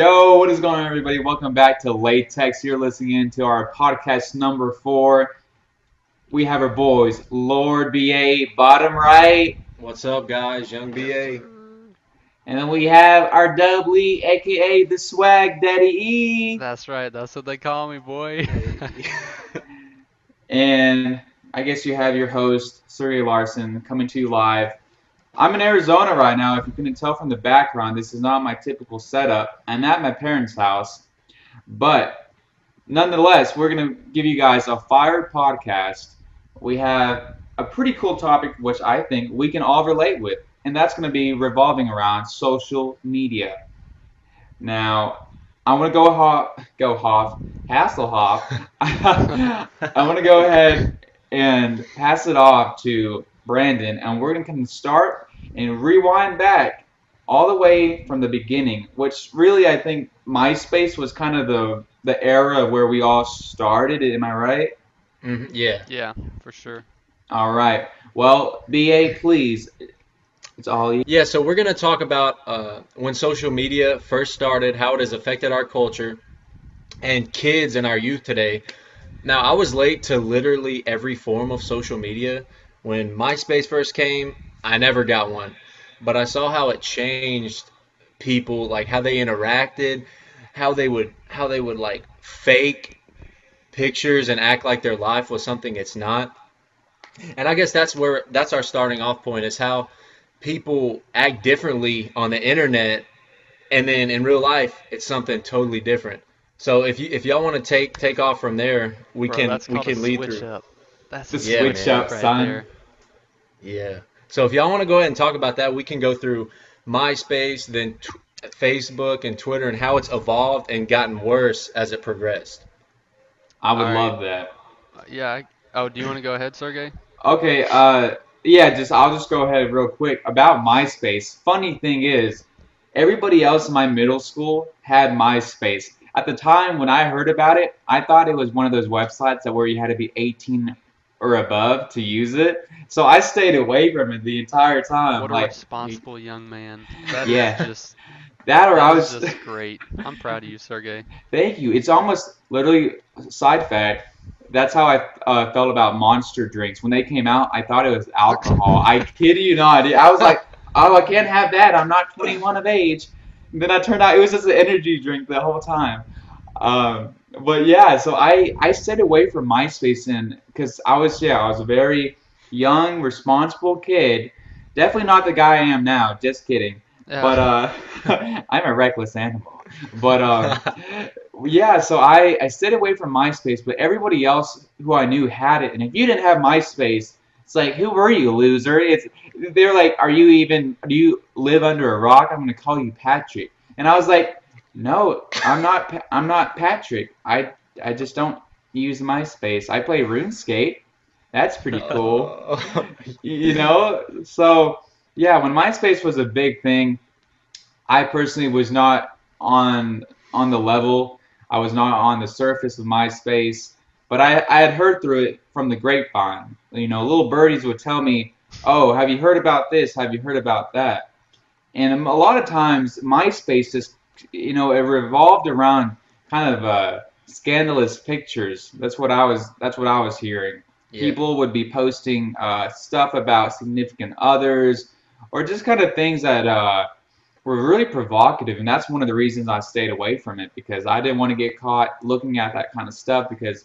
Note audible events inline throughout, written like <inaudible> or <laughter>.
Yo, what is going on, everybody? Welcome back to Latex. You're listening in to our podcast number four. We have our boys, Lord BA, bottom right, What's up, guys? Young BA. and then we have our Dubly, aka the Swag Daddy E. That's right. That's what they call me, boy. <laughs> And I guess you have your host, Sergey Larson, coming to you live. I'm in Arizona right now. If you couldn't tell from the background, this is not my typical setup. I'm at my parents' house. But nonetheless, we're going to give you guys a fire podcast. We have a pretty cool topic, which I think we can all relate with, and that's going to be revolving around social media. Now, I want to go Hoff, go Hoff, Hasselhoff. <laughs> I want to go ahead and pass it off to Brandon, and we're going to start and rewind back all the way from the beginning, which really I think MySpace was kind of the the era where we all started. Am I right? Mhm, Yeah. yeah, for sure. All right. Well, BA, please. It's all you. Yeah, so we're going to talk about uh, when social media first started, how it has affected our culture and kids and our youth today. Now, I was late to literally every form of social media. When MySpace first came, I never got one. But I saw how it changed people, like how they interacted, how they would how they would like fake pictures and act like their life was something it's not. And I guess that's where that's our starting off point is how people act differently on the internet and then in real life it's something totally different. So if you if y'all want to take take off from there, we Bro, can we can lead switch through. up. That's The switch up, right son. there. Yeah. So if y'all want to go ahead and talk about that, we can go through MySpace, then t- Facebook and Twitter and how it's evolved and gotten worse as it progressed. I would All right. love that. Uh, Yeah. I, oh, do you want to go ahead, Sergey? Okay, uh, yeah, just I'll just go ahead real quick about MySpace. Funny thing is, everybody else in my middle school had MySpace. At the time when I heard about it, I thought it was one of those websites that where you had to be 18 or above to use it. So I stayed away from it the entire time. What a like responsible young man. That is Yeah. just that, or that I was. just <laughs> great. I'm proud of you, Sergey. Thank you. It's almost literally side fact. That's how I uh, felt about Monster drinks when they came out. I thought it was alcohol. I kid you not. I was like, <laughs> oh, I can't have that. I'm not 21 of age. And then I turned out it was just an energy drink the whole time. Um, but yeah, so I I stayed away from MySpace and because I was yeah I was a very young responsible kid. Definitely not the guy I am now. Just kidding. Yeah. But uh, <laughs> I'm a reckless animal. But um, <laughs> yeah, so I, I stayed away from MySpace, but everybody else who I knew had it. And if you didn't have MySpace, it's like, who were you, loser? It's they're like, are you even? Do you live under a rock? I'm gonna call you Patrick. And I was like, no, I'm not. I'm not Patrick. I I just don't use MySpace. I play RuneScape. That's pretty <laughs> cool you know so yeah when myspace was a big thing i personally was not on on the level i was not on the surface of myspace but i i had heard through it from the grapevine you know little birdies would tell me oh have you heard about this have you heard about that and a lot of times myspace just you know it revolved around kind of uh scandalous pictures. That's what i was that's what i was hearing. Yeah. people would be posting uh, stuff about significant others or just kind of things that uh, were really provocative. And that's one of the reasons i stayed away from it because i didn't want to get caught looking at that kind of stuff because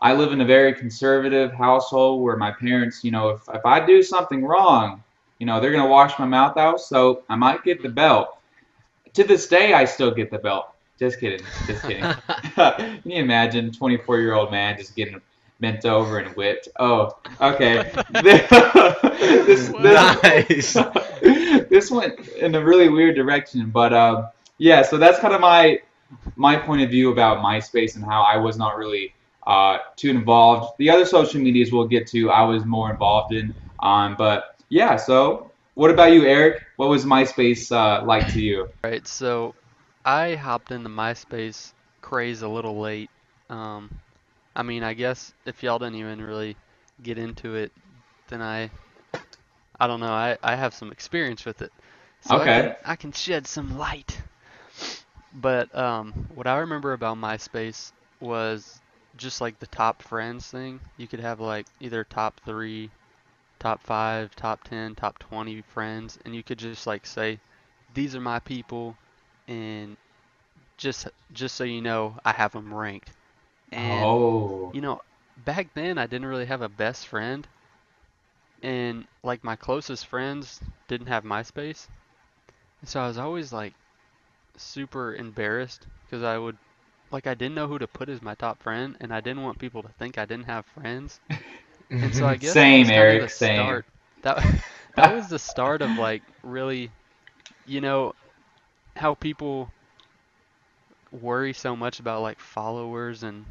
i live in a very conservative household where my parents you know if, if i do something wrong you know they're going to wash my mouth out so i might get the belt to this day i still get the belt. Just kidding just kidding. <laughs> <laughs> Can you imagine 24 year old man just getting bent over and whipped? Oh okay. <laughs> This, this, Nice. this went in a really weird direction but um, yeah so that's kind of my my point of view about myspace and how i was not really uh, too involved. The other social medias we'll get to i was more involved in um, but yeah so what about you eric what was myspace uh, like to you Right. So I hopped into MySpace craze a little late. Um, I mean, I guess if y'all didn't even really get into it, then I, I don't know. I, I have some experience with it. So I can, I can shed some light. But um, what I remember about MySpace was just like the top friends thing. You could have like either top three, top five, top 10, top 20 friends, and you could just like say, these are my people, and just just so you know, I have them ranked. And Oh. you know, back then I didn't really have a best friend, and like my closest friends didn't have MySpace, so I was always like super embarrassed because I would like I didn't know who to put as my top friend, and I didn't want people to think I didn't have friends. <laughs> And so mm-hmm. I guess Same, was kind Eric, of same. start. That <laughs> that was the start of like really, you know, how people worry so much about like followers and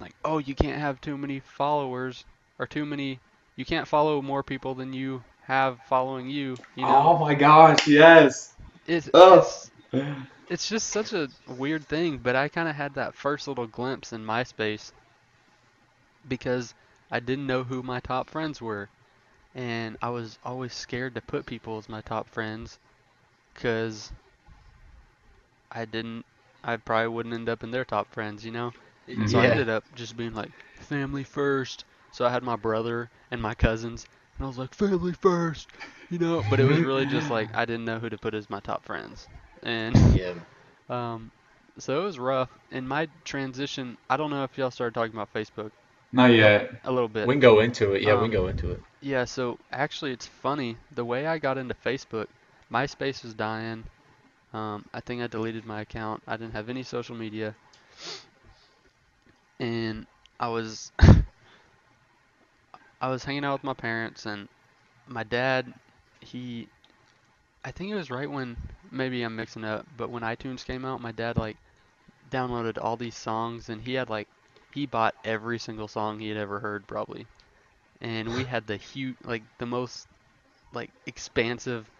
like, oh, you can't have too many followers or too many, you can't follow more people than you have following you. You know, Oh my gosh, yes. it's Ugh. it's <laughs> it's just such a weird thing, but I kind of had that first little glimpse in MySpace because I didn't know who my top friends were. And I was always scared to put people as my top friends because I didn't, I probably wouldn't end up in their top friends, you know? So I ended up just being like, family first. So I had my brother and my cousins, and I was like, family first, you know? But it was really just like, I didn't know who to put as my top friends. And <laughs> Yeah. um, so it was rough. In my transition, I don't know if y'all started talking about Facebook Not yet. a little bit. We can go into it. Yeah, we Um, can go into it. Yeah, so actually, it's funny. The way I got into Facebook, MySpace was dying. Um, I think I deleted my account. I didn't have any social media. And I was <laughs> I was hanging out with my parents and my dad, he I think it was right when maybe I'm mixing up, but when iTunes came out, my dad like downloaded all these songs and he had like he bought every single song he had ever heard probably and we had the huge, like the most, like expansive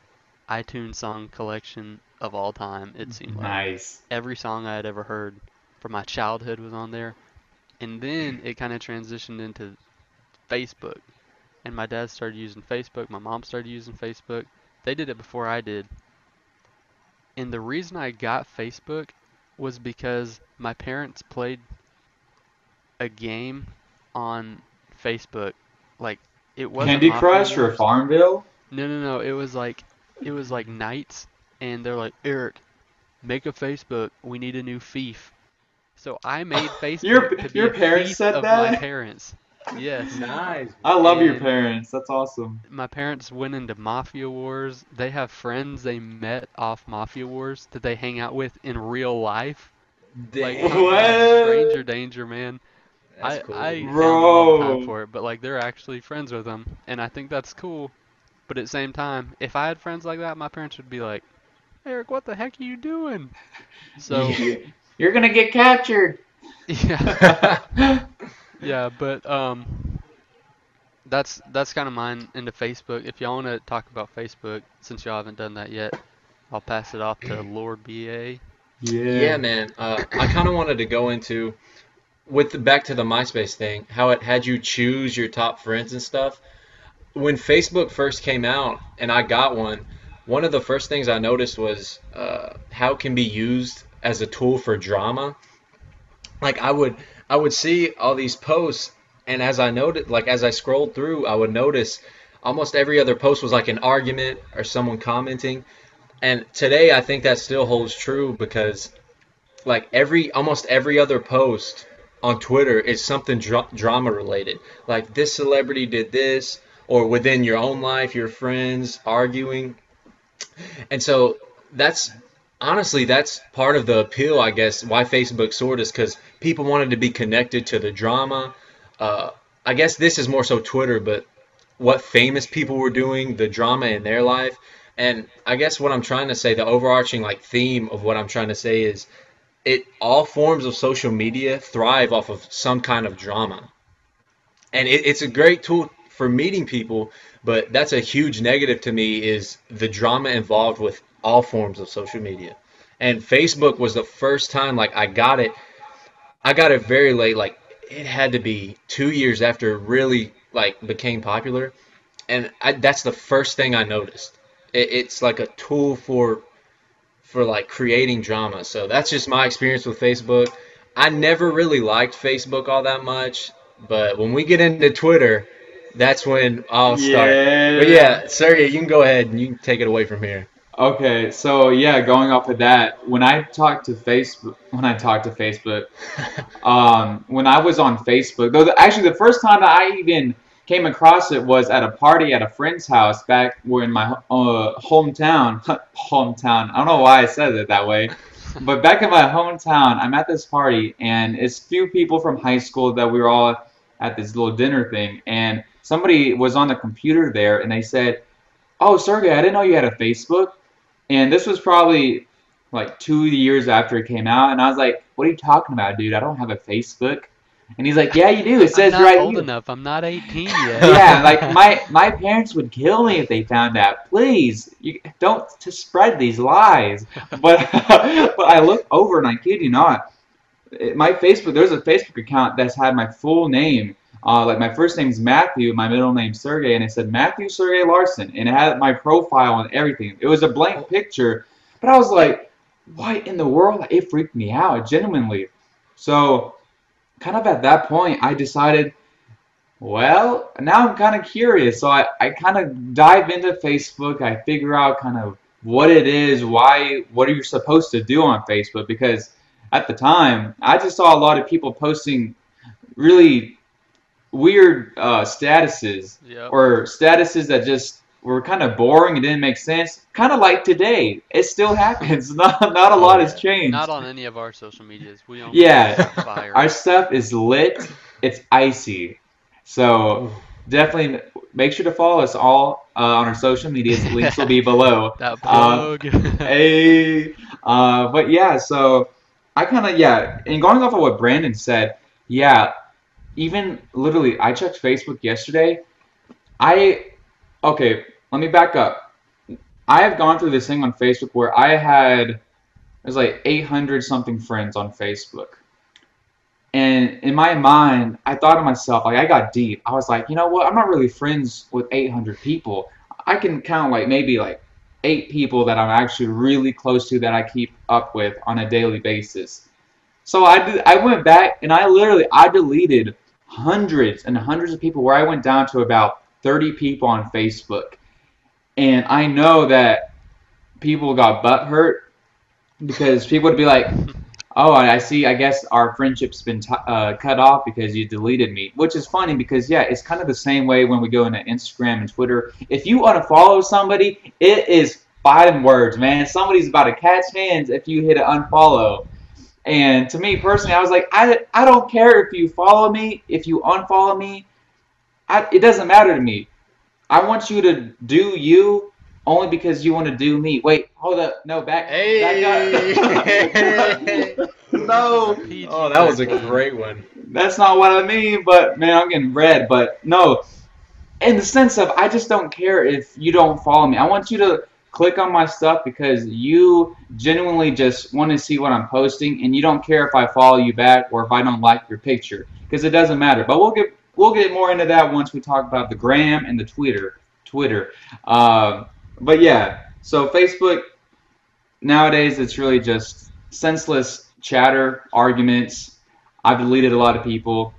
iTunes song collection of all time. It seemed like Nice. every song I had ever heard from my childhood was on there, and then it kind of transitioned into Facebook, and my dad started using Facebook. My mom started using Facebook. They did it before I did, and the reason I got Facebook was because my parents played a game on Facebook. Like it wasn't Candy Mafia Crush or Wars. Farmville? No, no, no. It was like it was like knights, and they're like, Eric, make a Facebook. We need a new fief. So I made <laughs> Facebook Your- to be your a parents thief said of my parents. Yes. <laughs> Nice. I love your parents. That's awesome. My parents went into Mafia Wars. They have friends they met off Mafia Wars that they hang out with in real life. Like Damn. What? stranger danger, man. That's I, cool. I found a long time for it, but like they're actually friends with them, and I think that's cool. But at the same time, if I had friends like that, my parents would be like, "Eric, what the heck are you doing?" <laughs> So You're gonna get captured. <laughs> yeah, <laughs> yeah. But um, that's that's kind of mine into Facebook. If y'all want to talk about Facebook, since y'all haven't done that yet, I'll pass it off to Lord BA. Yeah. Yeah, man. Uh, I kind of wanted to go into with the, back to the MySpace thing, how it had you choose your top friends and stuff. When Facebook first came out and I got one, one of the first things I noticed was uh, how it can be used as a tool for drama. Like I would I would see all these posts and as I noted like as I scrolled through, I would notice almost every other post was like an argument or someone commenting. And today I think that still holds true because like every almost every other post on Twitter is something dra- drama related. Like this celebrity did this or within your own life, your friends arguing. And so that's honestly that's part of the appeal, I guess, why Facebook soared is because people wanted to be connected to the drama. Uh, I guess this is more so Twitter, but what famous people were doing, the drama in their life. And I guess what I'm trying to say, the overarching like theme of what I'm trying to say is it all forms of social media thrive off of some kind of drama. And it, it's a great tool for meeting people, but that's a huge negative to me is the drama involved with all forms of social media. And Facebook was the first time like I got it. I got it very late, like it had to be two years after it really like became popular. And I, that's the first thing I noticed. It, it's like a tool for for like creating drama. So that's just my experience with Facebook. I never really liked Facebook all that much, but when we get into Twitter, that's when I'll start. Yeah. But yeah, Sergey, you can go ahead and you can take it away from here. Okay, so yeah, going off of that, when I talk to Facebook, when I talk to Facebook, um, when I was on Facebook, though, the, actually the first time that I even came across it was at a party at a friend's house back in my uh, hometown. <laughs> hometown. I don't know why I said it that way, <laughs> but back in my hometown, I'm at this party, and it's few people from high school that we were all at this little dinner thing, and somebody was on the computer there, and they said, "Oh, Sergey, I didn't know you had a Facebook." And this was probably like two years after it came out, and I was like, "What are you talking about, dude? I don't have a Facebook." And he's like, "Yeah, you do. It says I'm not right old here." enough. I'm not 18 <laughs> yet. yeah, like my my parents would kill me if they found out. Please, you don't to spread these lies. <laughs> But but I look over and I kid you not, it- my Facebook there's a Facebook account that's had my full name. Uh, like my first name's Matthew, my middle name's Sergey, and it said Matthew Sergey Larson, and it had my profile and everything. It was a blank picture, but I was like, what in the world? It freaked me out, genuinely. So, kind of at that point, I decided well, now I'm kind of curious. So I, I kind of dive into Facebook. I figure out kind of what it is, why, what are you supposed to do on Facebook? Because at the time, I just saw a lot of people posting really weird uh, statuses Yep. or statuses that just were kind of boring It didn't make sense. Kind of like today. It still happens. <laughs> Not, not a lot has changed. Not on any of our social medias. We don't. Yeah. <laughs> Fire. Our stuff is lit. It's icy. So definitely make sure to follow us all uh, on our social medias. Links will be <laughs> below. that uh, plug. Hey, uh, but yeah. So I kind of yeah. And going off of what Brandon said, yeah. Even literally, I checked Facebook yesterday. I okay. Let me back up. I have gone through this thing on Facebook where I had there's like 800 something friends on Facebook. And in my mind, I thought to myself, like, I got deep. I was like, you know what? I'm not really friends with 800 people. I can count like maybe like eight people that I'm actually really close to that I keep up with on a daily basis. So I did, I went back and I literally I deleted hundreds and hundreds of people where I went down to about 30 people on Facebook. And I know that people got butt hurt because people would be like, "Oh, I see. I guess our friendship's been t- uh, cut off because you deleted me." Which is funny because yeah, it's kind of the same way when we go into Instagram and Twitter. If you unfollow somebody, it is fighting words, man. Somebody's about to catch hands if you hit an unfollow. And to me personally, I was like, I, I don't care if you follow me, if you unfollow me. I, it doesn't matter to me. I want you to do you only because you want to do me. Wait, hold up. No, back. Hey. back up. <laughs> no, Oh, that was a great one. that's not what I mean. But man, I'm getting red. But no, in the sense of I just don't care if you don't follow me. I want you to click on my stuff because you genuinely just want to see what I'm posting, and you don't care if I follow you back or if I don't like your picture because it doesn't matter. But we'll get we'll get more into that once we talk about the gram and the Twitter. Twitter. Um, but yeah, so Facebook nowadays it's really just senseless chatter, arguments. I've deleted a lot of people.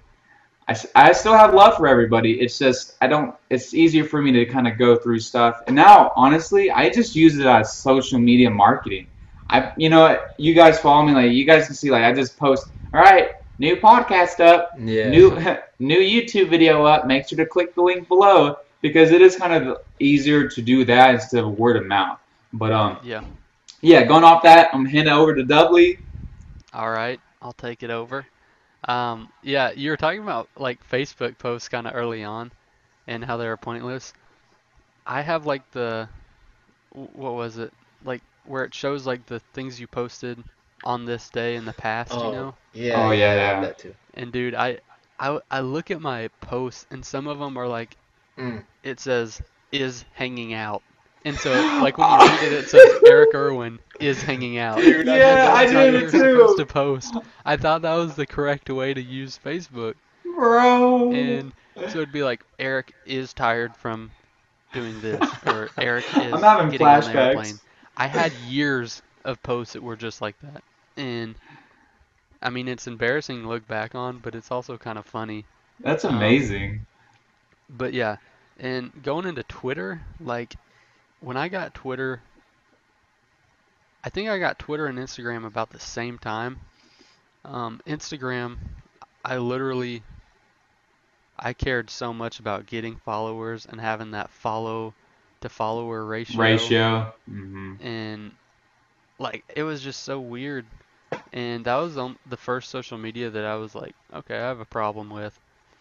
I, I still have love for everybody. It's just I don't. It's easier for me to kind of go through stuff. And now, honestly, I just use it as social media marketing. I, you know, you guys follow me. Like you guys can see, like I just post. All right, new podcast up Yeah. new <laughs> new YouTube video up. Make sure to click the link below because it is kind of easier to do that instead of word of mouth. But um, Yeah. yeah, going off that, I'm handing over to Dudley. All right. I'll take it over. Um, yeah, you were talking about like Facebook posts kind of early on and how they were pointless. I have like the, what was it? Like where it shows like the things you posted on this day in the past, Oh, you know? yeah. Oh, yeah, I yeah. have that too. And dude, I, I, I look at my posts and some of them are like, Mm. it says is hanging out. And so <gasps> like when you read it, it says Eric Irwin is hanging out. Dude, Yeah, I That's how did you're it supposed too, to post. I thought that was the correct way to use Facebook. bro. And so it'd be like Eric is tired from doing this, <laughs> or Eric is I'm having getting on the flashbacks. airplane. I had years of posts that were just like that. And I mean, it's embarrassing to look back on, but it's also kind of funny. That's Um, amazing. But yeah, and going into Twitter, like when I got Twitter, I think I got Twitter and Instagram about the same time. Um, Instagram, I literally, I cared so much about getting followers and having that follow to follower ratio. Ratio. Mm-hmm. and like it was just so weird and that was um, the first social media that I was like okay I have a problem with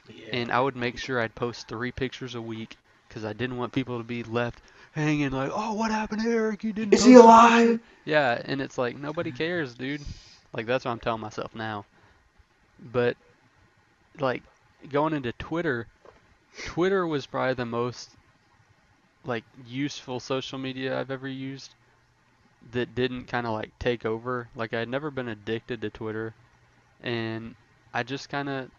Yeah. and I would make sure I'd post three pictures a week because I didn't want people to be left hanging like oh what happened to Eric you didn't Is he alive? picture." yeah and it's like nobody cares dude like that's what I'm telling myself now but like going into Twitter Twitter was probably the most like useful social media I've ever used that didn't kind of like take over. Like I had never been addicted to Twitter and I just kind of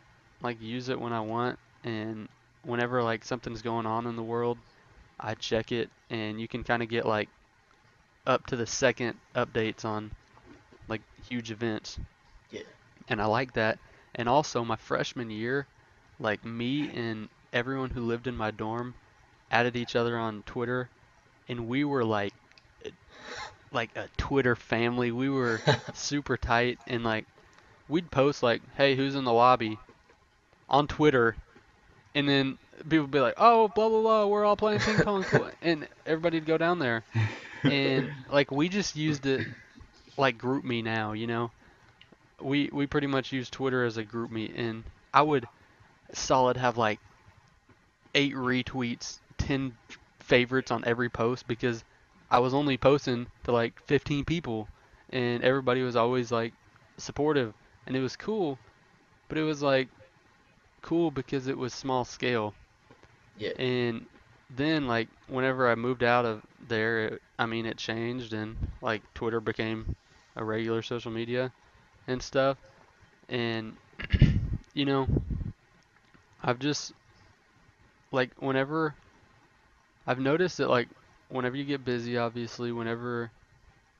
like use it when I want and whenever like something's going on in the world, I check it and you can kind of get like up to the second updates on like huge events. Yeah. And I like that. And also my freshman year, like me and everyone who lived in my dorm added each other on Twitter and we were like like a Twitter family. We were <laughs> super tight and like we'd post like, "Hey, who's in the lobby?" on Twitter, and then people would be like, "Oh, blah blah blah, we're all playing ping pong," <laughs> and everybody'd go down there, and like we just used it like GroupMe now, you know. We we pretty much use Twitter as a GroupMe, and I would solid have like eight retweets, ten favorites on every post because I was only posting to like 15 people, and everybody was always like supportive, and it was cool, but it was like cool because it was small scale. Yeah. And then like whenever I moved out of there, it, I mean it changed, and like Twitter became a regular social media and stuff, and <clears throat> you know, I've just like whenever I've noticed that like whenever you get busy, obviously, whenever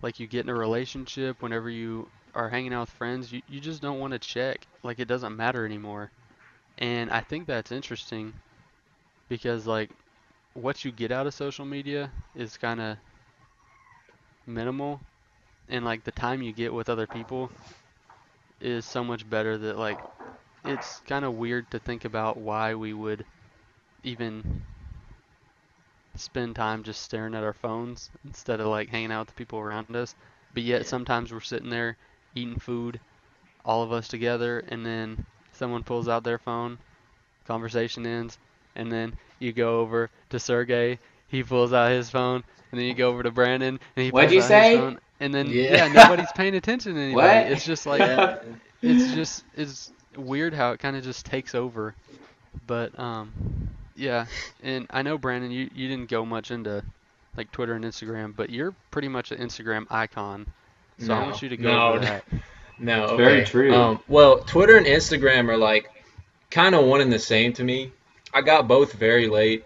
like you get in a relationship, whenever you are hanging out with friends, you, you just don't want to check. Like it doesn't matter anymore. And I think that's interesting because like what you get out of social media is kind of minimal and like the time you get with other people is so much better that like it's kind of weird to think about why we would even spend time just staring at our phones instead of like hanging out with the people around us. But yet sometimes we're sitting there eating food, all of us together, and then someone pulls out their phone, conversation ends, and then you go over to Sergey, he pulls out his phone, and then you go over to Brandon, and he What'd pulls you out his say? phone, and then Yeah. yeah, nobody's paying attention. What? It's just like Yeah. <laughs> it's just it's weird how it kind of just takes over. But um, yeah, and I know Brandon, you you didn't go much into like Twitter and Instagram, but you're pretty much an Instagram icon. So I No, want you to go no, over that. <laughs> No, It's okay. very true. Um, well, Twitter and Instagram are like kind of one and the same to me. I got both very late,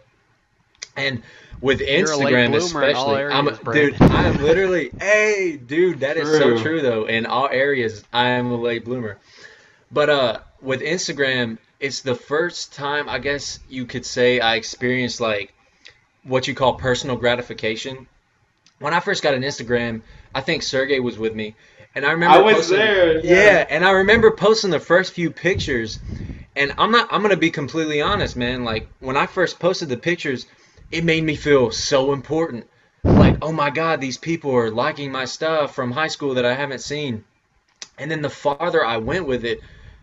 and with You're a late Instagram bloomer in all especially, I'm areas, dude. <laughs> I'm literally, hey, dude, that is so True. true though. In all areas, I am a late bloomer. But uh, with Instagram, it's the first time I guess you could say I experienced like what you call personal gratification. When I first got an Instagram, I think Sergey was with me, and I remember I was posting- there. yeah, and I remember posting the first few pictures, and I'm not. I'm gonna be completely honest, man. Like when I first posted the pictures, it made me feel so important. Like, oh my God, these people are liking my stuff from high school that I haven't seen. And then the farther I went with it,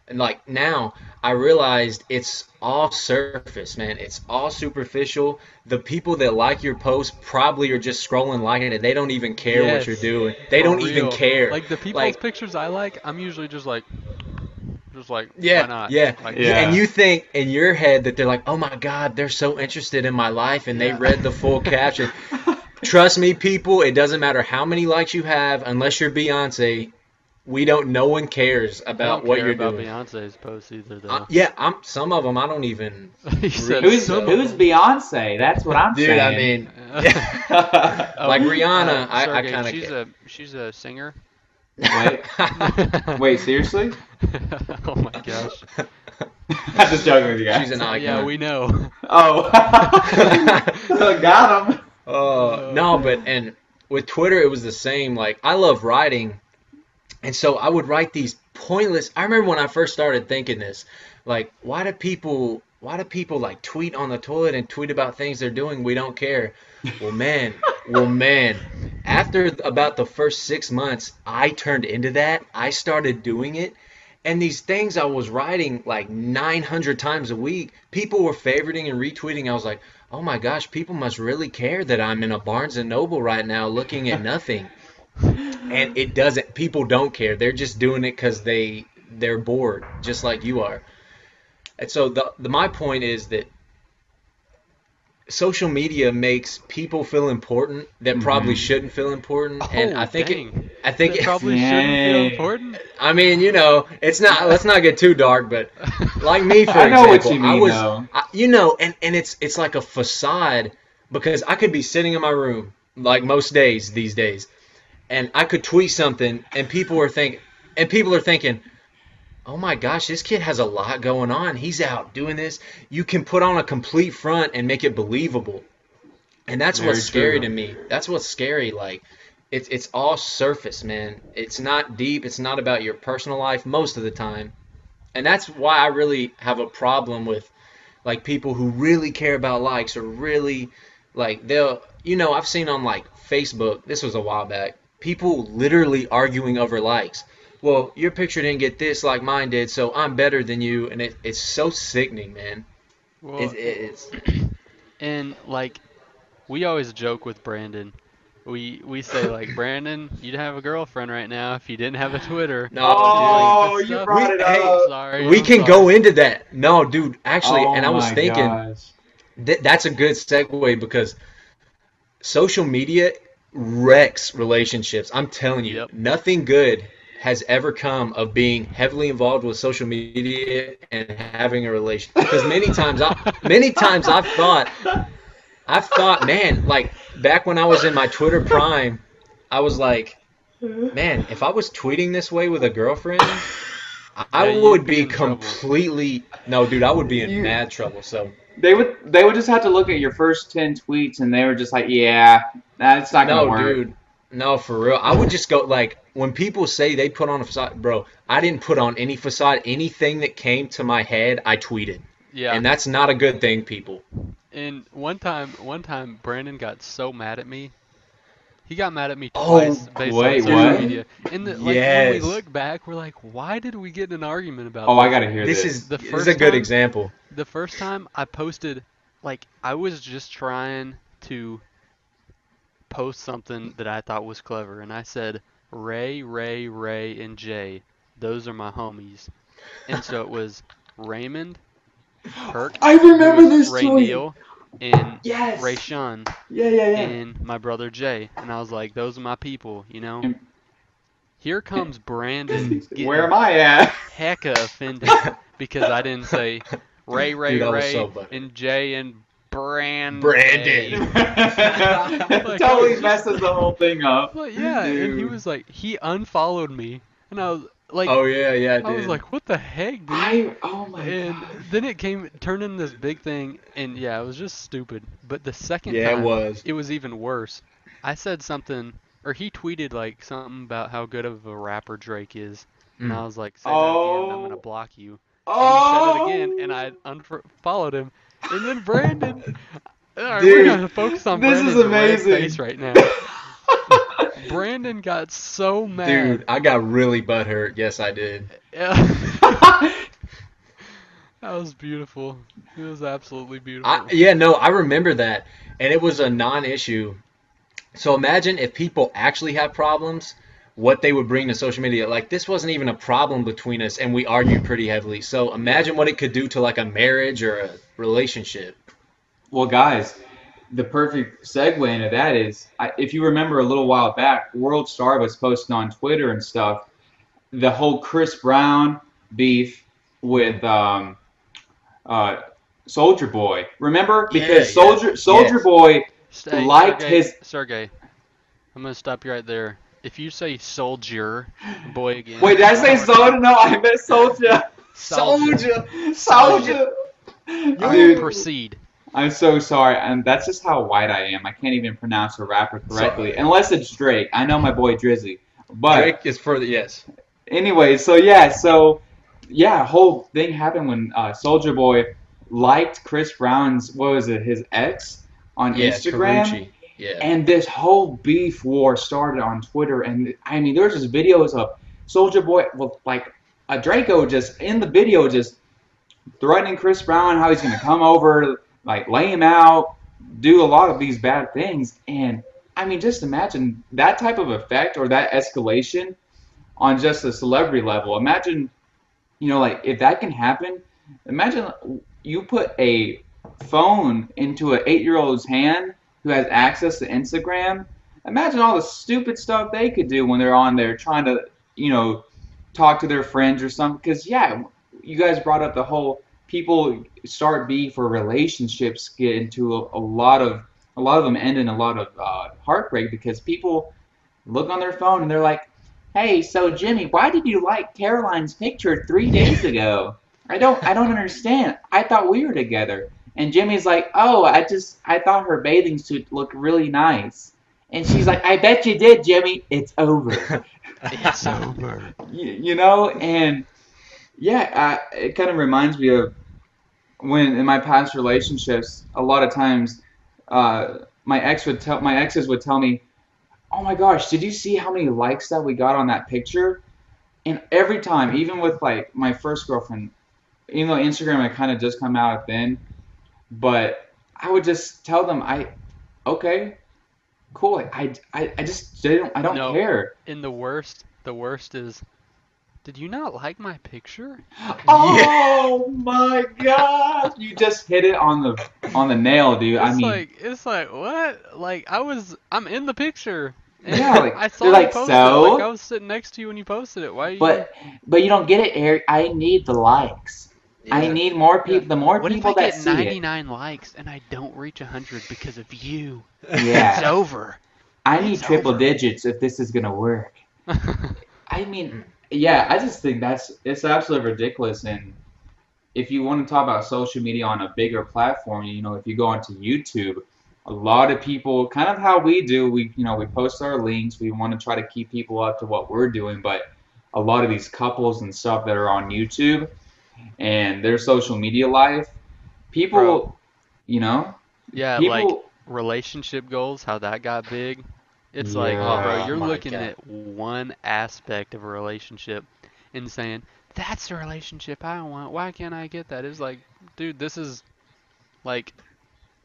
and like now, I realized it's all surface, man. It's all superficial. The people that like your post probably are just scrolling, liking it. They don't even care what you're doing. They For don't even care. Like the people's Like- pictures I like, I'm usually just like, just like, Yeah, why not? yeah, Like, Yeah. And you think in your head that they're like, oh my God, they're so interested in my life and they read the full <laughs> caption. Trust me, people, it doesn't matter how many likes you have, unless you're Beyonce, we don't. No one cares I about don't what care you're about doing. Beyonce's posts either, though. Uh, yeah, I'm. Some of them I don't even. <laughs> he said Who's some of who's them. Beyonce? That's what I'm saying. Dude, saying. I mean, <laughs> <laughs> yeah. Like Rihanna, uh, I- I Sergey, kinda she's care. a she's a singer. Wait. Wait, seriously? oh my gosh. I'm just joking with you guys. She's an icon. yeah, we know. Oh, got him. Uh, no, but and with Twitter it was the same. Like I love writing, and so I would write these pointless. I remember when I first started thinking this, like, why do people, why do people like tweet on the toilet and tweet about things they're doing? We don't care. Well, man, well, man. After about the first six months, I turned into that. I started doing it. And these things I was writing like 900 times a week, people were favoriting and retweeting. I was like, oh my gosh, people must really care that I'm in a Barnes and Noble right now looking at <laughs> nothing. And it doesn't. People don't care. They're just doing it because they they're bored, just like you are. And so the, the my point is that social media makes people feel important that probably Mhm. shouldn't feel important. and Oh, I think it. I think That it, probably shouldn't feel important. I mean, you know, it's not. Let's not get too dark, but like me, <laughs> for I know what example, you mean, I was. I, you know, and and it's it's like a facade because I could be sitting in my room like most days these days, and I could tweet something, and people are thinking, and people are thinking, oh my gosh, this kid has a lot going on. He's out doing this. You can put on a complete front and make it believable, and that's Very what's scary to me. That's what's scary. Like it's it's all surface, man. It's not deep. It's not about your personal life most of the time. And that's why I really have a problem with like people who really care about likes or really like they'll you know, I've seen on like Facebook, this was a while back, people literally arguing over likes. Well, your picture didn't get this like mine did, so I'm better than you and it, it's so sickening, man. Well, It, it, it's <clears throat> and like, we always joke with Brandon. We we say like, <laughs> Brandon, you'd have a girlfriend right now if you didn't have a Twitter. no, Oh, dude. you We- brought it hey, up. Sorry. we I'm can sorry. go into that. No, dude, actually, Oh and I oh was thinking gosh. Th- that's a good segue because social media wrecks relationships. I'm telling you, Yep. nothing good has ever come of being heavily involved with social media and having a relationship. Because many times, I, many times I've thought, I've thought, man, like back when I was in my Twitter prime, I was like, hmm? man, if I was tweeting this way with a girlfriend, I- I Yeah, you'd be be in trouble. completely no, dude. I would be in You- mad trouble. So. They would they would just have to look at your first ten tweets and they were just like, yeah, that's not gonna No, work. dude. No, for real. I would just go like when people say they put on a facade, bro. I didn't put on any facade. Anything that came to my head, I tweeted, Yeah. and that's not a good thing, people. And one time, one time, Brandon got so mad at me. He got mad at me Oh, twice based wait, on social what? media. And the, like when we look back, we're like, why did we get in an argument about Oh, this? I gotta hear This this. is The this is a good time- example. The first time I posted, like, I was just trying to post something that I thought was clever, and I said, Ray, Ray, Ray, and Jay, those are my homies. And so it was Raymond, Kirk, <gasps> I remember this Ray tweet. Neal, and Yes. Ray Sean, Yeah, yeah, yeah. and my brother Jay. And I was like, those are my people, you know? And- Here comes Brandon <laughs> Where am I at? hecka offended <laughs> because I didn't say Ray, Ray, Dude, Ray, so and Jay and Brandon. Brandon. Like, <laughs> totally messes the whole thing up. But yeah, and he was like, he unfollowed me, and I was like, oh yeah, yeah, I was like, what the heck, dude? I oh my and god. then it came turned into this big thing, and yeah, it was just stupid. But the second yeah, time, it was. it was even worse. I said something, or he tweeted like something about how good of a rapper Drake is, and I Mm. was like, say that again, I'm gonna Oh. block you. Oh. And he said it again, and I unfollowed him. And then Brandon, <laughs> all right, Dude, we're gonna focus on this is Brandon's red amazing. face right now. <laughs> Brandon got so mad. Dude, I got really butthurt. Yes, I did. Yeah. <laughs> that was beautiful. It was absolutely beautiful. I, yeah, no, I remember that, and it was a non-issue. So imagine if people actually have problems, what they would bring to social media. Like this wasn't even a problem between us, and we argued pretty heavily. So imagine what it could do to like a marriage or a relationship. Well, guys, the perfect segue into that is I, if you remember a little while back, World Star was posting on Twitter and stuff. the whole Chris Brown beef with um, uh, Soldier Boy. Remember Yeah, because yeah. Soldier Soldier Yes. Boy Stay, liked Sergey, his- Sergey, I'm gonna stop you right there. If you say soldier, boy again. Wait, did I say <laughs> Soldier? No, I meant Soldier. Soldier. Soldier. Alright, Dude, proceed. I'm so sorry, and that's just how white I am. I can't even pronounce a rapper correctly, unless it's Drake. I know my boy Drizzy, but Drake is further. Yes. anyway, so yeah, so yeah, whole thing happened when uh, Soldier Boy liked Chris Brown's what was it, his ex on Yeah. Instagram, Karrueche. Yeah. and this whole beef war started on Twitter. And I mean, there's just videos of Soldier Boy with like a Draco just in the video just threatening Chris Brown how he's gonna come over, like lay him out, do a lot of these bad things. And I mean, just imagine that type of effect or that escalation on just a celebrity level. Imagine, you know, like if that can happen, imagine you put a phone into an eight year old's hand who has access to Instagram. Imagine all the stupid stuff they could do when they're on there trying to, you know, talk to their friends or something. Because, yeah, you guys brought up the whole people start beef for relationships get into a, a lot of, a lot of them end in a lot of uh, heartbreak because people look on their phone and they're like, hey, so Jimmy, why did you like Caroline's picture three days <laughs> ago? I don't, I don't understand. I thought we were together. And Jimmy's like, oh, I just, I thought her bathing suit looked really nice. And she's like, I bet you did, Jimmy. It's over. <laughs> It's over. <laughs> you, you know, and yeah, I, it kind of reminds me of when in my past relationships, a lot of times, uh, my ex would tell, my exes would tell me, oh my gosh, did you see how many likes that we got on that picture? And every time, even with like my first girlfriend, even though Instagram had kind of just come out then, but I would just tell them, I, okay, cool. I, I, I just didn't, I don't No. care. In the worst, the worst is, did you not like my picture? <gasps> Oh my god! You just hit it on the on the nail, dude. It's I mean, like, it's like what? Like I was, I'm in the picture. And Yeah, like, <laughs> I saw they're you like, post "So?" it. Like I was sitting next to you when you posted it. Why? Are you, but but you don't get it, Eric. I need the likes. I need more people. The more What if people I that get see 99 likes and I don't reach 100 because of you? yeah. It's over. I need it's triple over. digits if this is gonna work. <laughs> I mean, yeah, I just think that's it's absolutely ridiculous. And if you want to talk about social media on a bigger platform, you know, if you go onto YouTube, a lot of people, kind of how we do, we you know we post our links. We want to try to keep people up to what we're doing, but a lot of these couples and stuff that are on YouTube and their social media life, people, Bro. you know, yeah, people. like relationship goals, how that got big. It's like, Yeah. bro, you're Oh my looking God. at one aspect of a relationship and saying, that's the relationship I want. Why can't I get that? It's like, dude, this is like,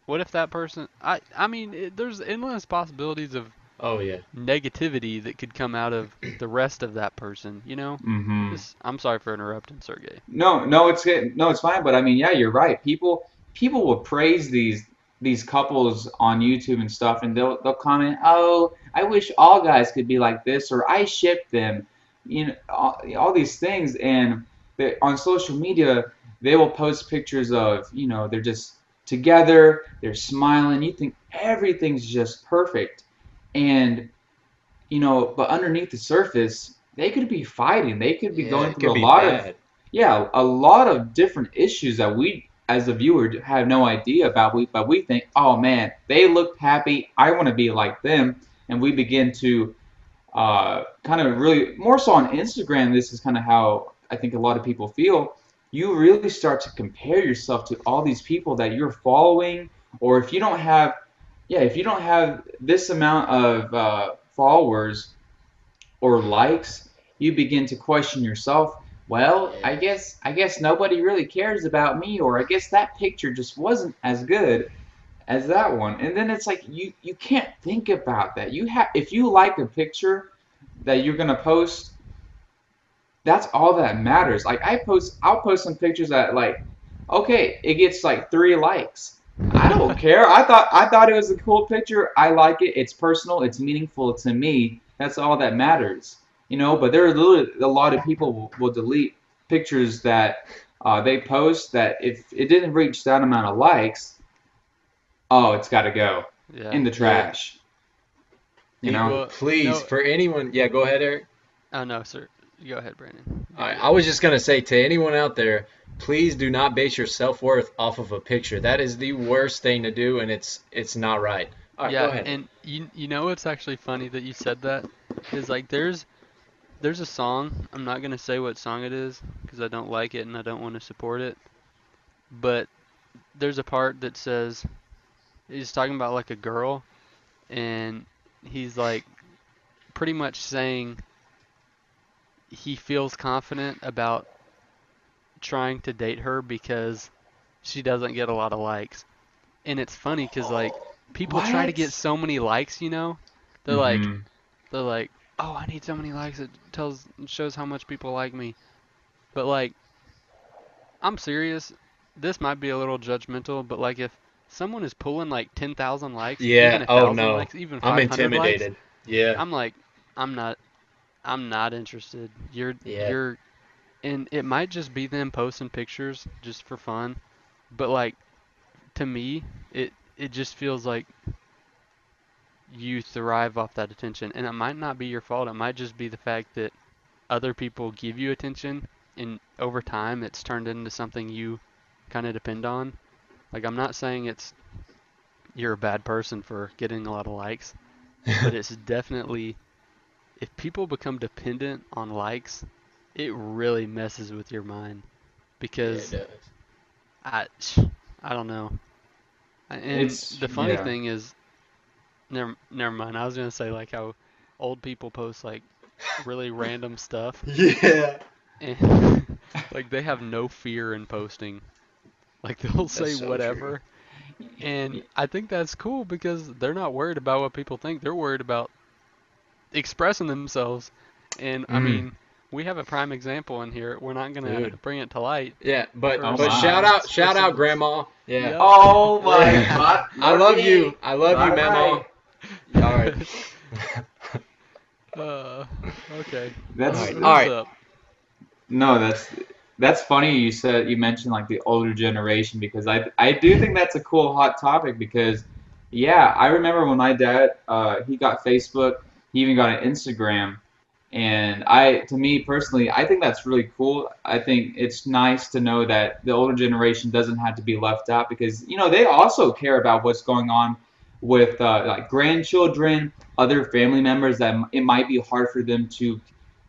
what if that person? I, I mean, it, there's endless possibilities of Oh yeah. negativity that could come out of the rest of that person. You know. hmm Just- I'm sorry for interrupting, Sergey. No, no, it's good. No, it's fine. But I mean, yeah, you're right. People, people will praise these these couples on YouTube and stuff, and they'll they'll comment, "Oh, I wish all guys could be like this," or "I ship them," you know, all, all these things. And they, on social media, they will post pictures of, you know, they're just together, they're smiling. You think everything's just perfect, and you know, but underneath the surface, they could be fighting. They could be Yeah, going through a lot of yeah, a lot of different issues that we, as a viewer, have no idea about. We, but we think, oh man, they look happy. I want to be like them, and we begin to uh, kind of really more so on Instagram. This is kind of how I think a lot of people feel. You really start to compare yourself to all these people that you're following, or if you don't have, yeah, if you don't have this amount of uh, followers or likes, you begin to question yourself well, I guess I guess nobody really cares about me, or I guess that picture just wasn't as good as that one. And then it's like you you can't think about that. You have if you like a picture that you're gonna post, that's all that matters. Like I post, I'll post some pictures that like, okay, it gets like three likes. I don't <laughs> care. I thought I thought it was a cool picture. I like it. It's personal. It's meaningful to me. That's all that matters. You know. But there are literally a lot of people will, will delete pictures that uh, they post that if it didn't reach that amount of likes, oh, it's got to go Yeah. in the trash. You know, Well, Please, no- for anyone, yeah, go ahead, Eric. Oh no, sir. Go ahead, Brandon. All right, I was just gonna say to anyone out there, please do not base your self worth off of a picture. That is the worst thing to do, and it's it's not right. All right, yeah, go ahead. and you you know what's actually funny that you said that is like there's there's a song. I'm not gonna say what song it is because I don't like it and I don't want to support it. But there's a part that says he's talking about like a girl, and he's like pretty much saying he feels confident about trying to date her because she doesn't get a lot of likes. And it's funny because like people try to get so many likes, you know? They're like Mhm. they're like, "Oh, I need so many likes. It tells shows how much people like me." But like I'm serious. This might be a little judgmental, but like if someone is pulling like 10,000 likes, Yeah, even oh, no. likes, even I'm 500 likes, intimidated. Yeah. I'm like, I'm not, I'm not interested. You're, Yeah. you're, and it might just be them posting pictures just for fun, but like, to me, it, it just feels like you thrive off that attention, and it might not be your fault. It might just be the fact that other people give you attention, and over time, it's turned into something you kind of depend on. Like, I'm not saying it's you're a bad person for getting a lot of likes <laughs> but it's definitely if people become dependent on likes, it really messes with your mind because Yeah, it does. I I don't know. And It's- the funny yeah. thing is, never never mind. I was gonna say like how old people post like really random stuff <laughs> Yeah. and <laughs> like they have no fear in posting. Like they'll say so true. whatever. And I think that's cool because they're not worried about what people think. They're worried about expressing themselves. And I Mm. mean, we have a prime example in here. We're not gonna Dude. bring it to light. Yeah, but Oh but my. shout out shout out grandma. Yeah. Yeah. Oh my god. I love you. I love you, Bye Memo. <laughs> All right. <laughs> Uh, okay. That's all right. All right. up? no, that's that's funny. You said you mentioned like the older generation because I I do think that's a cool hot topic because yeah, I remember when my dad uh, he got Facebook, he even got an Instagram, and I to me personally, I think that's really cool. I think it's nice to know that the older generation doesn't have to be left out because you know they also care about what's going on with uh, like grandchildren, other family members that it might be hard for them to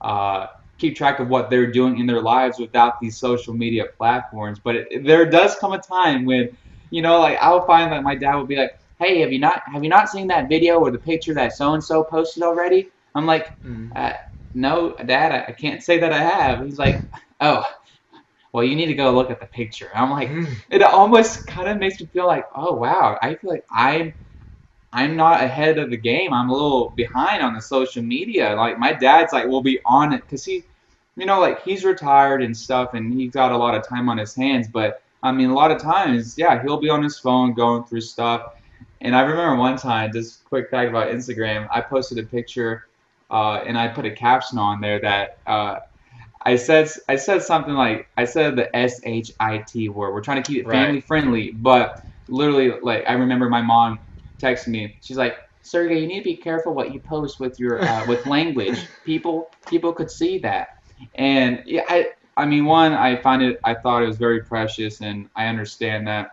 uh, keep track of what they're doing in their lives without these social media platforms. But it, there does come a time when, you know, like I'll find that my dad will be like, "Hey, have you not have you not seen that video or the picture that so and so posted already?" I'm like, Mm. uh, "No, Dad, I, I can't say that I have." He's like, "Oh." Well, you need to go look at the picture. I'm like, Mm. it almost kind of makes me feel like, oh wow, I feel like I'm I'm not ahead of the game. I'm a little behind on the social media. Like my dad's like we'll be on it because he, you know, like he's retired and stuff, and he's got a lot of time on his hands. But I mean, a lot of times, yeah, he'll be on his phone going through stuff. And I remember one time, just quick fact about Instagram, I posted a picture, uh, and I put a caption on there that. Uh, I said I said something like I said the S H I T word. We're trying to keep it Right. family friendly, but literally, like I remember my mom texted me. She's like, "Sergey, you need to be careful what you post with your uh, with <laughs> language. People people could see that." And yeah, I I mean, one, I find it. I thought it was very precious, and I understand that.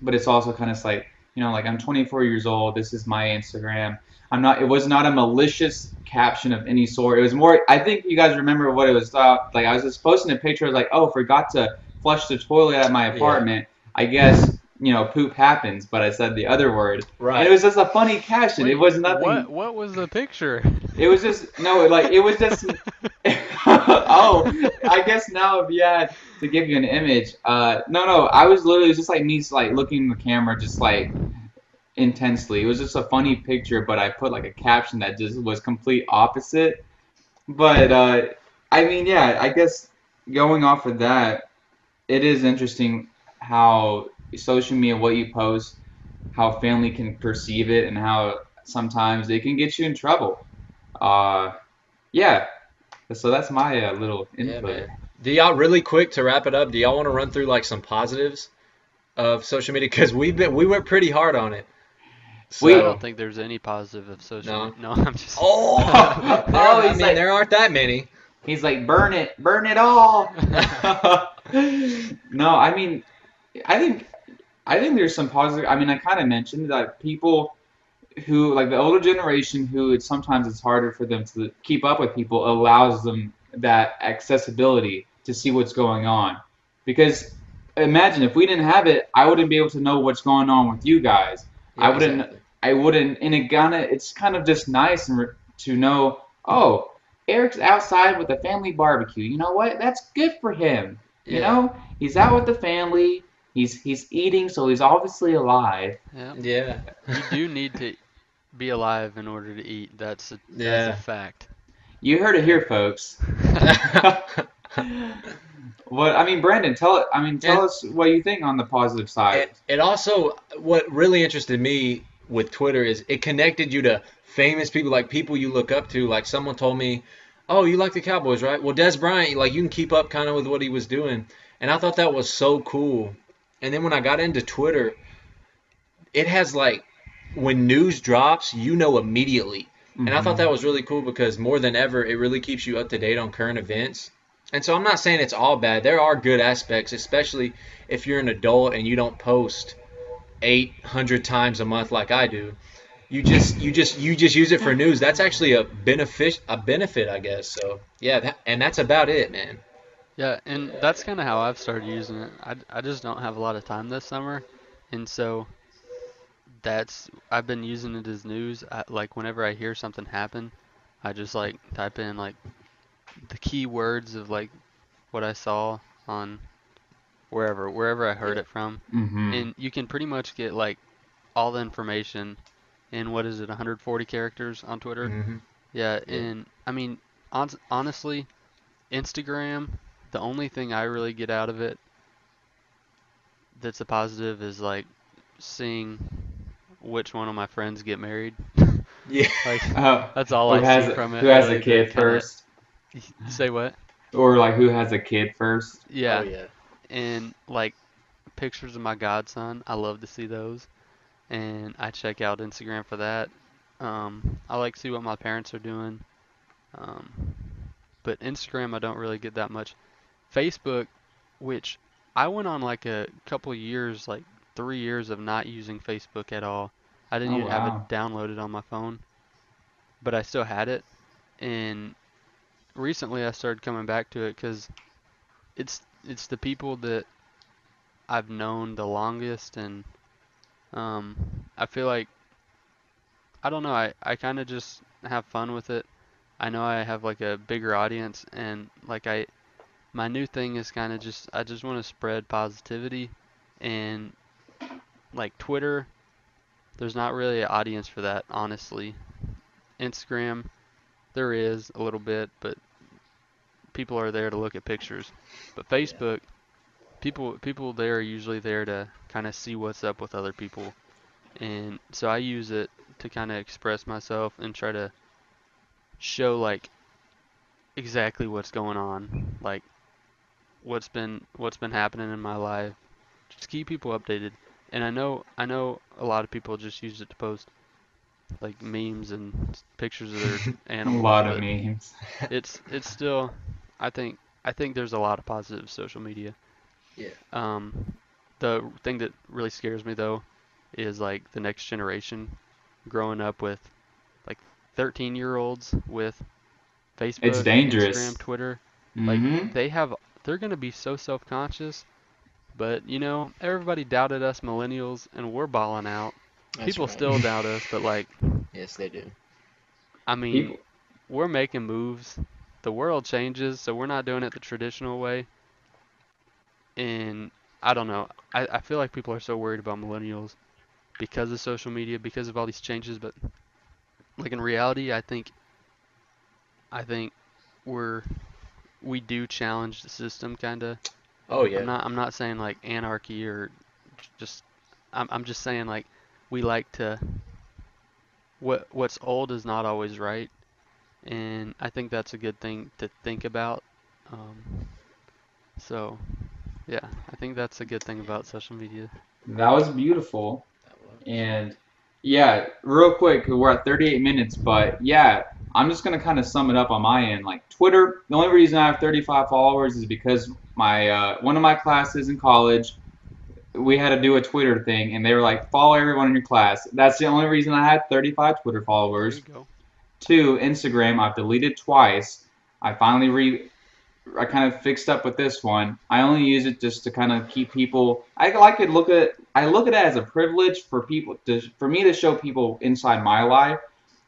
But it's also kind of like you know, like I'm 24 years old. This is my Instagram. I'm not. It was not a malicious caption of any sort. It was more. I think you guys remember what it was. Uh, like I was just posting a picture. I was like, oh, forgot to flush the toilet at my Yeah. apartment. I guess you know, poop happens. But I said the other word, Right. and it was just a funny caption. it was nothing. What What was the picture? It was just no, like it was just. <laughs> <laughs> oh, I guess now if you had to give you an image, uh, no, no, I was literally just like me, like looking in the camera, just like intensely. It was just a funny picture, but I put like a caption that just was complete opposite. But uh, I mean, yeah, I guess going off of that, it is interesting how social media, what you post, how family can perceive it, and how sometimes it can get you in trouble. Uh, yeah, So that's my uh, little Yeah, input. man. Do y'all really quick to wrap it up? Do y'all want to run through like some positives of social media? Because we've been we went pretty hard on it. We- I don't think there's any positive of social. No? <laughs> No, I'm just. Oh, <laughs> there, Oh, I mean, like- there aren't that many. He's like, burn it, burn it all. <laughs> no, I mean, I think, I think there's some positive. I mean, I kind of mentioned that people who, like the older generation, who it's sometimes it's harder for them to keep up with people, allows them that accessibility to see what's going on. Because imagine if we didn't have it, I wouldn't be able to know what's going on with you guys. I wouldn't- exactly. I wouldn't, and it kinda, it's kind of just nice and to know, oh, Eric's outside with a family barbecue. You know what? That's good for him. You know, he's out with the family. He's he's eating, so he's obviously alive. Yeah. Yeah. You do need to be alive in order to eat. That's a, Yeah. that's a fact. You heard it here, folks. <laughs> What I mean, Brandon, tell it. I mean, tell Yeah. us what you think on the positive side. It, it also, what really interested me with Twitter is it connected you to famous people, like people you look up to. Like someone told me, "Oh, you like the Cowboys, right?" Well, Dez Bryant, like you can keep up kind of with what he was doing, and I thought that was so cool. And then when I got into Twitter, it has like when news drops, you know immediately. And I thought mm-hmm. that was really cool because more than ever, it really keeps you up to date on current events. And so I'm not saying it's all bad. There are good aspects, especially if you're an adult and you don't post 800 times a month like I do. You just you just you just use it for news. That's actually a benefit a benefit, I guess. So yeah, that, and that's about it, man. Yeah, and that's kind of how I've started using it. I, I just don't have a lot of time this summer, and so that's I've been using it as news. I, like whenever I hear something happen, I just like type in like the key words of like what I saw on wherever wherever I heard it from, hmm and you can pretty much get like all the information in what is it 140 characters on Twitter. hmm Yeah, and I mean, hon- honestly, Instagram, the only thing I really get out of it that's a positive is like seeing which one of my friends get married. <laughs> Yeah. <laughs> Like Uh, that's all who I has see a, from it. who has really, a kid that kinda- first, <laughs> Say what? or like who has a kid first? Yeah, Oh yeah. and like pictures of my godson, I love to see those, and I check out Instagram for that. Um, I like to see what my parents are doing, um, but Instagram I don't really get that much. Facebook, which I went on like a couple of years, like three years of not using Facebook at all. I didn't Oh, even have it downloaded on my phone, but I still had it, and recently I started coming back to it because it's it's the people that I've known the longest, and um, I feel like I don't know. I I kind of just have fun with it. I know I have like a bigger audience, and like I, my new thing is kind of just I just want to spread positivity, and like Twitter, there's not really an audience for that, honestly. Instagram, there is a little bit, but people are there to look at pictures. But Facebook, people people there are usually there to kind of see what's up with other people, and so I use it to kind of express myself and try to show like exactly what's going on, like what's been what's been happening in my life. Just keep people updated. And I know I know a lot of people just use it to post like memes and pictures of their <laughs> animals. A lot of memes. <laughs> it's it's still I think I think there's a lot of positive social media. Yeah. Um, the thing that really scares me though is like the next generation growing up with like 13 year olds with Facebook, it's dangerous. Instagram, Twitter. Like Mhm. they have they're gonna be so self conscious. But you know, everybody doubted us millennials and we're balling out. That's People right. still doubt us, but like Yes, they do. I mean People, we're making moves. The world changes, so we're not doing it the traditional way. And I don't know. I, I feel like people are so worried about millennials because of social media, because of all these changes, but like in reality, I think I think we're we do challenge the system kind of. Oh yeah. I'm not I'm not saying like anarchy or just I'm I'm just saying like we like to what what's old is not always right and I think that's a good thing to think about. Um, so, yeah, I think that's a good thing about social media. That was beautiful. And yeah, real quick, we're at 38 minutes, but yeah, I'm just gonna kind of sum it up on my end. Like Twitter, the only reason I have 35 followers is because my uh, one of my classes in college, we had to do a Twitter thing, and they were like, follow everyone in your class. That's the only reason I had 35 Twitter followers. Two, Instagram, I've deleted twice. I finally re I kind of fixed up with this one. I only use it just to kind of keep people I like it look at I look at it as a privilege for people to for me to show people inside my life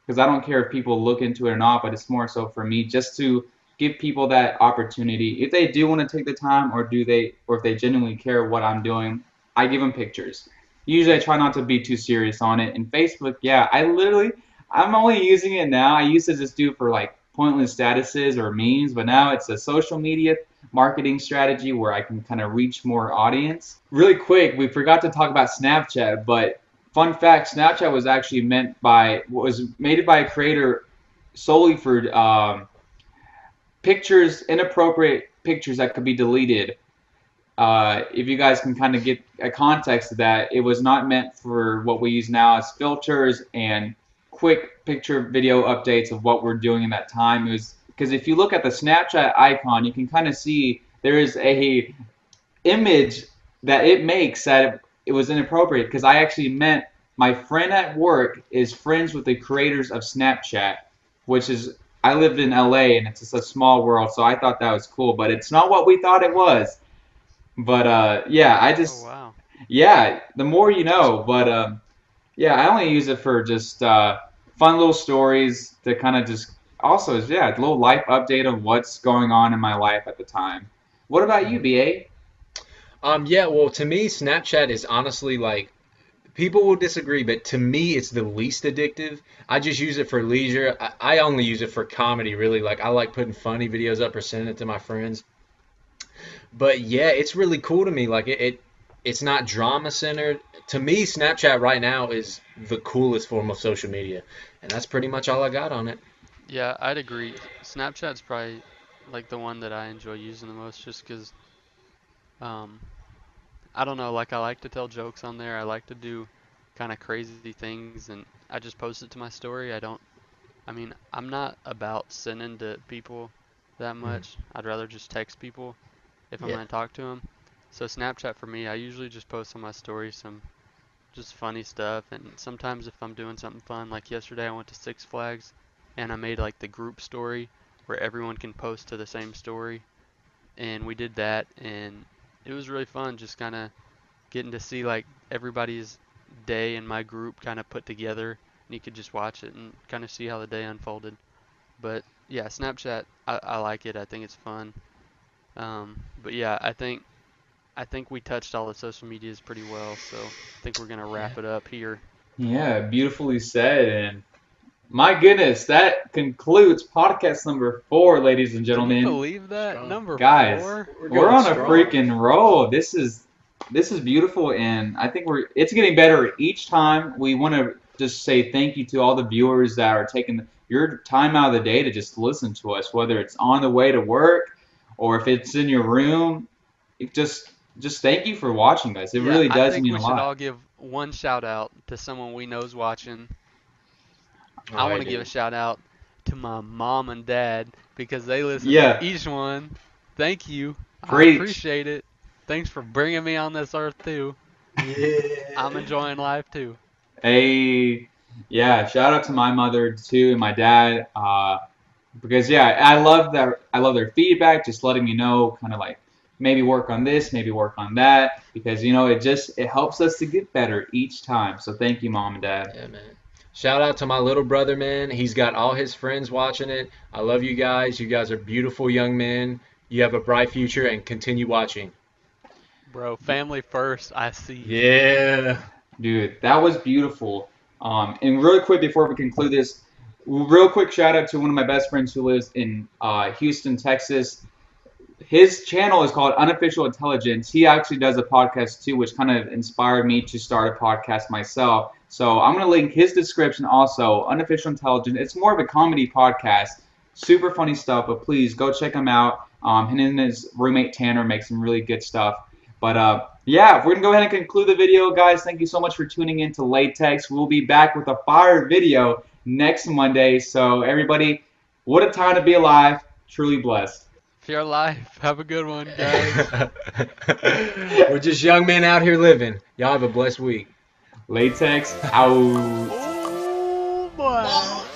because I don't care if people look into it or not, but it's more so for me just to give people that opportunity. If they do want to take the time or do they or if they genuinely care what I'm doing, I give them pictures. Usually I try not to be too serious on it. And Facebook, yeah, I literally I'm only using it now. I used to just do for like pointless statuses or memes, but now it's a social media marketing strategy where I can kind of reach more audience. Really quick, we forgot to talk about Snapchat, but fun fact, Snapchat was actually meant by was made by a creator solely for um, pictures, inappropriate pictures that could be deleted. Uh, if you guys can kind of get a context of that, it was not meant for what we use now as filters and quick picture video updates of what we're doing in that time. It was because if you look at the Snapchat icon, you can kind of see there is a image that it makes that it was inappropriate because I actually meant my friend at work is friends with the creators of Snapchat, which is I lived in LA and it's just a small world, so I thought that was cool, but it's not what we thought it was. But uh, yeah, I just Oh wow. yeah, the more you know. But um, yeah, I only use it for just uh, fun little stories to kind of just also is yeah, a little life update of what's going on in my life at the time. What about you, BA? Um, yeah, well, to me, Snapchat is honestly like people will disagree, but to me, it's the least addictive. I just use it for leisure. I, I only use it for comedy, really. Like I like putting funny videos up or sending it to my friends. But yeah, it's really cool to me. Like it, it it's not drama centered. To me, Snapchat right now is the coolest form of social media, and that's pretty much all I got on it. Yeah, I'd agree. Snapchat's probably like the one that I enjoy using the most just 'cause um I don't know, like I like to tell jokes on there. I like to do kind of crazy things and I just post it to my story. I don't I mean, I'm not about sending to people that much. I'd rather just text people if I'm Yeah. going to talk to them. So Snapchat for me, I usually just post on my story some just funny stuff and sometimes if I'm doing something fun, like yesterday I went to Six Flags and I made like the group story where everyone can post to the same story. And we did that and it was really fun just kind of getting to see like everybody's day in my group kind of put together and you could just watch it and kind of see how the day unfolded. But yeah, Snapchat, I, I like it. I think it's fun. Um, but yeah, I think I think we touched all the social medias pretty well, so I think we're gonna wrap it up here. Yeah, beautifully said. And my goodness, that concludes podcast number four, ladies and Can you gentlemen. believe that? Strong. Number Guys, four? We're We're going on a freaking roll. This is this is beautiful, and I think we're it's getting better each time. We want to just say thank you to all the viewers that are taking your time out of the day to just listen to us, whether it's on the way to work or if it's in your room. It just just thank you for watching, guys. It Yeah, really I does think mean we should all give one shout out to someone we know's watching. I want to give a shout out to my mom and dad because they listen Yeah. to each one. Thank you. Preach. I appreciate it. Thanks for bringing me on this earth too. Yeah. I'm enjoying life too. Hey, yeah, shout out to my mother too and my dad. Uh, because yeah, I love that. I love their feedback, just letting me know, kind of like maybe work on this, maybe work on that, because you know it just it helps us to get better each time. So thank you, mom and dad. Yeah, man. Shout out to my little brother, man. He's got all his friends watching it. I love you guys. You guys are beautiful young men. You have a bright future and continue watching. Bro, family first, I see. Yeah. Dude, that was beautiful. Um, and really quick before we conclude this, real quick shout out to one of my best friends who lives in uh, Houston, Texas. His channel is called Unofficial Intelligence. He actually does a podcast too, which kind of inspired me to start a podcast myself. So I'm gonna link his description also. Unofficial Intelligence. It's more of a comedy podcast. Super funny stuff, but please go check him out. Um, him and his roommate Tanner make some really good stuff. But uh, yeah, we're gonna go ahead and conclude the video, guys. Thank you so much for tuning in to Latex. We'll be back with a fire video next Monday. So everybody, what a time to be alive. Truly blessed. If you're alive, have a good one, guys. <laughs> We're just young men out here living. Y'all have a blessed week. Latex out. oh boy.